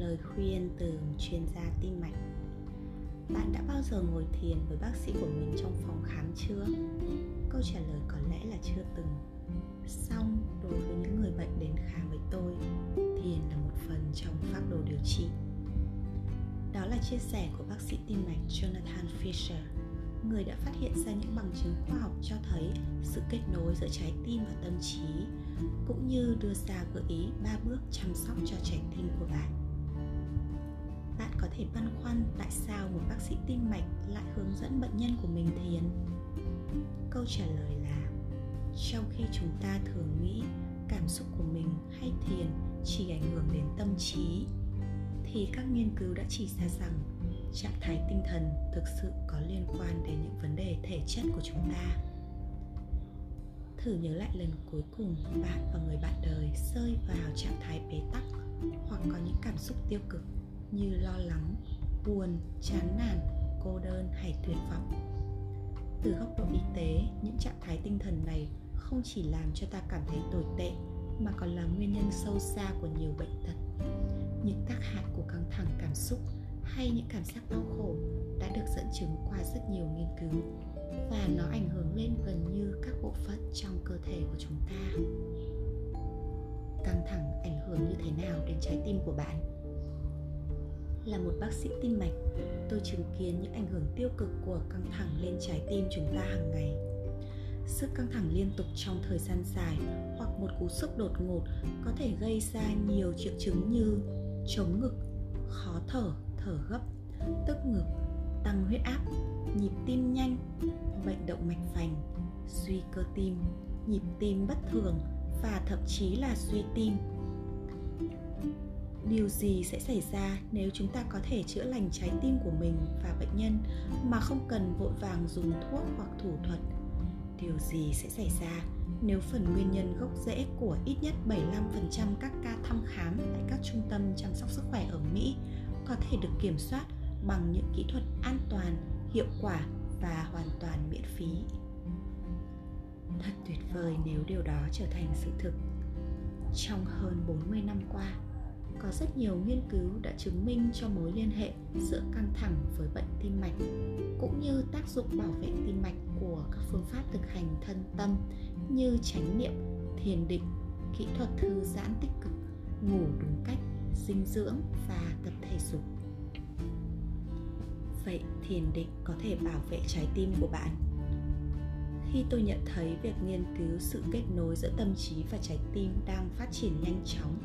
lời khuyên từ chuyên gia tim mạch. Bạn đã bao giờ ngồi thiền với bác sĩ của mình trong phòng khám chưa? Câu trả lời có lẽ là chưa từng. Song, đối với những người bệnh đến khám với tôi, thiền là một phần trong phác đồ điều trị. Đó là chia sẻ của bác sĩ tim mạch jonathan fisher, người đã phát hiện ra những bằng chứng khoa học cho thấy sự kết nối giữa trái tim và tâm trí, cũng như đưa ra gợi ý ba bước chăm sóc cho trái tim của bạn thể băn khoăn tại sao một bác sĩ tim mạch lại hướng dẫn bệnh nhân của mình thiền? Câu trả lời là, trong khi chúng ta thường nghĩ cảm xúc của mình hay thiền chỉ ảnh hưởng đến tâm trí, thì các nghiên cứu đã chỉ ra rằng trạng thái tinh thần thực sự có liên quan đến những vấn đề thể chất của chúng ta. Thử nhớ lại lần cuối cùng bạn và người bạn đời rơi vào trạng thái bế tắc hoặc có những cảm xúc tiêu cực như lo lắng, buồn, chán nản, cô đơn hay tuyệt vọng. Từ góc độ y tế, những trạng thái tinh thần này không chỉ làm cho ta cảm thấy tồi tệ, mà còn là nguyên nhân sâu xa của nhiều bệnh tật. Những tác hại của căng thẳng cảm xúc hay những cảm giác đau khổ đã được dẫn chứng qua rất nhiều nghiên cứu, và nó ảnh hưởng lên gần như các bộ phận trong cơ thể của chúng ta. Căng thẳng ảnh hưởng như thế nào đến trái tim của bạn? Là một bác sĩ tim mạch. Tôi chứng kiến những ảnh hưởng tiêu cực của căng thẳng lên trái tim chúng ta hàng ngày. Sức căng thẳng liên tục trong thời gian dài hoặc một cú sốc đột ngột có thể gây ra nhiều triệu chứng như chống ngực, khó thở thở gấp, tức ngực, tăng huyết áp, nhịp tim nhanh, bệnh động mạch vành suy cơ tim, nhịp tim bất thường và thậm chí là suy tim điều gì sẽ xảy ra nếu chúng ta có thể chữa lành trái tim của mình và bệnh nhân mà không cần vội vàng dùng thuốc hoặc thủ thuật điều gì sẽ xảy ra nếu phần nguyên nhân gốc rễ của ít nhất 75% các ca thăm khám tại các trung tâm chăm sóc sức khỏe ở Mỹ có thể được kiểm soát bằng những kỹ thuật an toàn, hiệu quả và hoàn toàn miễn phí. Thật tuyệt vời nếu điều đó trở thành sự thực. Trong hơn 40 năm qua, có rất nhiều nghiên cứu đã chứng minh cho mối liên hệ giữa căng thẳng với bệnh tim mạch cũng như tác dụng bảo vệ tim mạch của các phương pháp thực hành thân tâm như chánh niệm, thiền định, kỹ thuật thư giãn tích cực, ngủ đúng cách, dinh dưỡng và tập thể dục. Vậy thiền định có thể bảo vệ trái tim của bạn? Khi tôi nhận thấy việc nghiên cứu sự kết nối giữa tâm trí và trái tim đang phát triển nhanh chóng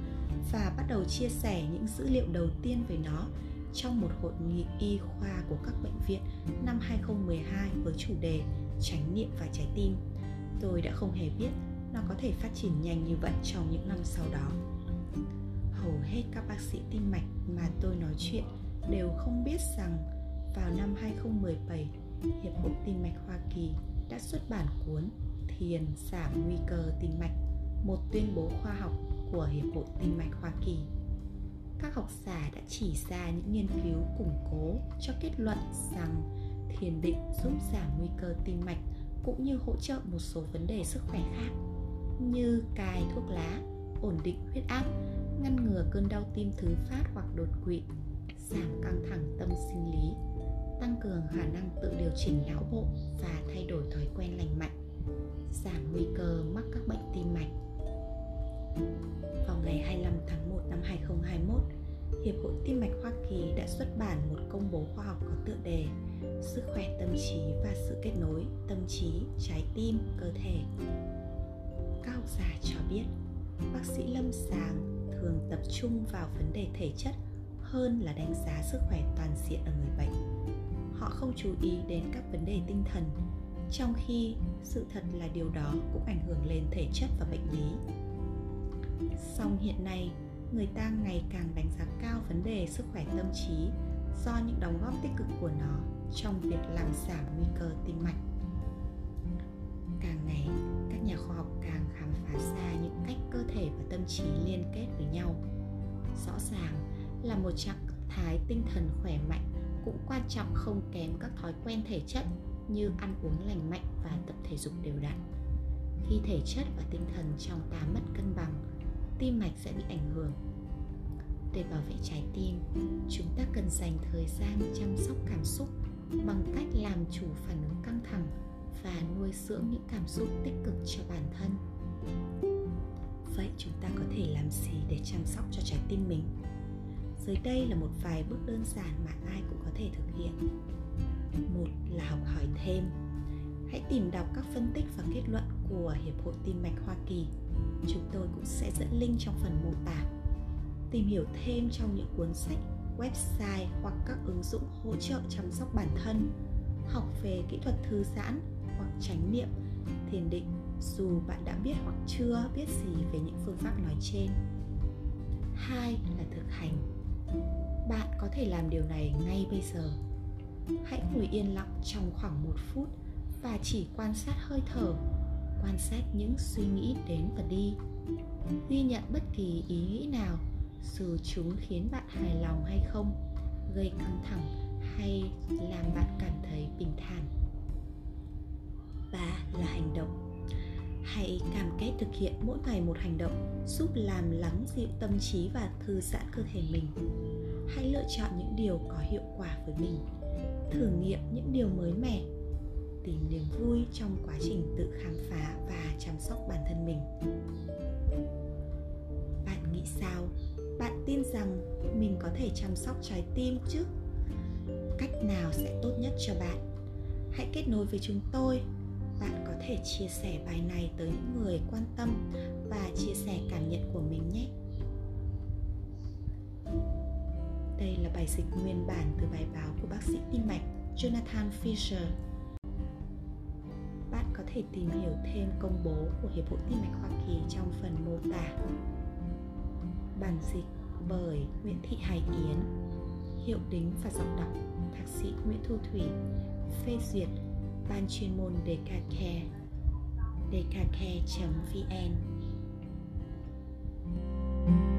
và bắt đầu chia sẻ những dữ liệu đầu tiên về nó trong một hội nghị y khoa của các bệnh viện năm 2012 với chủ đề tránh niệm và trái tim. Tôi đã không hề biết nó có thể phát triển nhanh như vậy trong những năm sau đó. Hầu hết các bác sĩ tim mạch mà tôi nói chuyện đều không biết rằng vào năm 2017, Hiệp hội Tim mạch Hoa Kỳ đã xuất bản cuốn Thiền giảm nguy cơ tim mạch, một tuyên bố khoa học của Hiệp hội Tim mạch Hoa Kỳ. Các học giả đã chỉ ra những nghiên cứu củng cố cho kết luận rằng thiền định giúp giảm nguy cơ tim mạch cũng như hỗ trợ một số vấn đề sức khỏe khác như cài thuốc lá, ổn định huyết áp, ngăn ngừa cơn đau tim thứ phát hoặc đột quỵ, giảm căng thẳng tâm sinh lý, tăng cường khả năng tự điều chỉnh não bộ và thay đổi thói quen lành mạnh, giảm nguy cơ mắc các bệnh tim mạch vào ngày 25 tháng 1 năm 2021, Hiệp hội Tim mạch Hoa Kỳ đã xuất bản một công bố khoa học có tựa đề Sức khỏe tâm trí và sự kết nối tâm trí, trái tim, cơ thể. Các học giả cho biết, bác sĩ lâm sàng thường tập trung vào vấn đề thể chất hơn là đánh giá sức khỏe toàn diện ở người bệnh. Họ không chú ý đến các vấn đề tinh thần, trong khi sự thật là điều đó cũng ảnh hưởng lên thể chất và bệnh lý song hiện nay, người ta ngày càng đánh giá cao vấn đề sức khỏe tâm trí do những đóng góp tích cực của nó trong việc làm giảm nguy cơ tim mạch. Càng ngày, các nhà khoa học càng khám phá ra những cách cơ thể và tâm trí liên kết với nhau. Rõ ràng là một trạng thái tinh thần khỏe mạnh cũng quan trọng không kém các thói quen thể chất như ăn uống lành mạnh và tập thể dục đều đặn. Khi thể chất và tinh thần trong ta mất cân bằng tim mạch sẽ bị ảnh hưởng. Để bảo vệ trái tim, chúng ta cần dành thời gian chăm sóc cảm xúc bằng cách làm chủ phản ứng căng thẳng và nuôi dưỡng những cảm xúc tích cực cho bản thân. Vậy chúng ta có thể làm gì để chăm sóc cho trái tim mình? Dưới đây là một vài bước đơn giản mà ai cũng có thể thực hiện. Một là học hỏi thêm hãy tìm đọc các phân tích và kết luận của hiệp hội tim mạch hoa kỳ. Chúng tôi cũng sẽ dẫn link trong phần mô tả. Tìm hiểu thêm trong những cuốn sách, website hoặc các ứng dụng hỗ trợ chăm sóc bản thân, học về kỹ thuật thư giãn hoặc chánh niệm, thiền định, dù bạn đã biết hoặc chưa biết gì về những phương pháp nói trên. Hai là thực hành. Bạn có thể làm điều này ngay bây giờ. Hãy ngồi yên lặng trong khoảng một phút và chỉ quan sát hơi thở, quan sát những suy nghĩ đến và đi. Ghi nhận bất kỳ ý nghĩ nào, dù chúng khiến bạn hài lòng hay không, gây căng thẳng hay làm bạn cảm thấy bình thản. Ba là hành động. Hãy cam kết thực hiện mỗi ngày một hành động giúp làm lắng dịu tâm trí và thư giãn cơ thể mình. Hãy lựa chọn những điều có hiệu quả với mình. Thử nghiệm những điều mới mẻ tìm niềm vui trong quá trình tự khám phá và chăm sóc bản thân mình. Bạn nghĩ sao? Bạn tin rằng mình có thể chăm sóc trái tim chứ? Cách nào sẽ tốt nhất cho bạn? Hãy kết nối với chúng tôi. Bạn có thể chia sẻ bài này tới những người quan tâm và chia sẻ cảm nhận của mình nhé. Đây là bài dịch nguyên bản từ bài báo của bác sĩ tim mạch Jonathan Fisher thể tìm hiểu thêm công bố của Hiệp hội Tim mạch Hoa Kỳ trong phần mô tả. Bản dịch bởi Nguyễn Thị Hải Yến, hiệu đính và giọng đọc Thạc sĩ Nguyễn Thu Thủy, phê duyệt Ban chuyên môn DKK, dkk.vn. thank you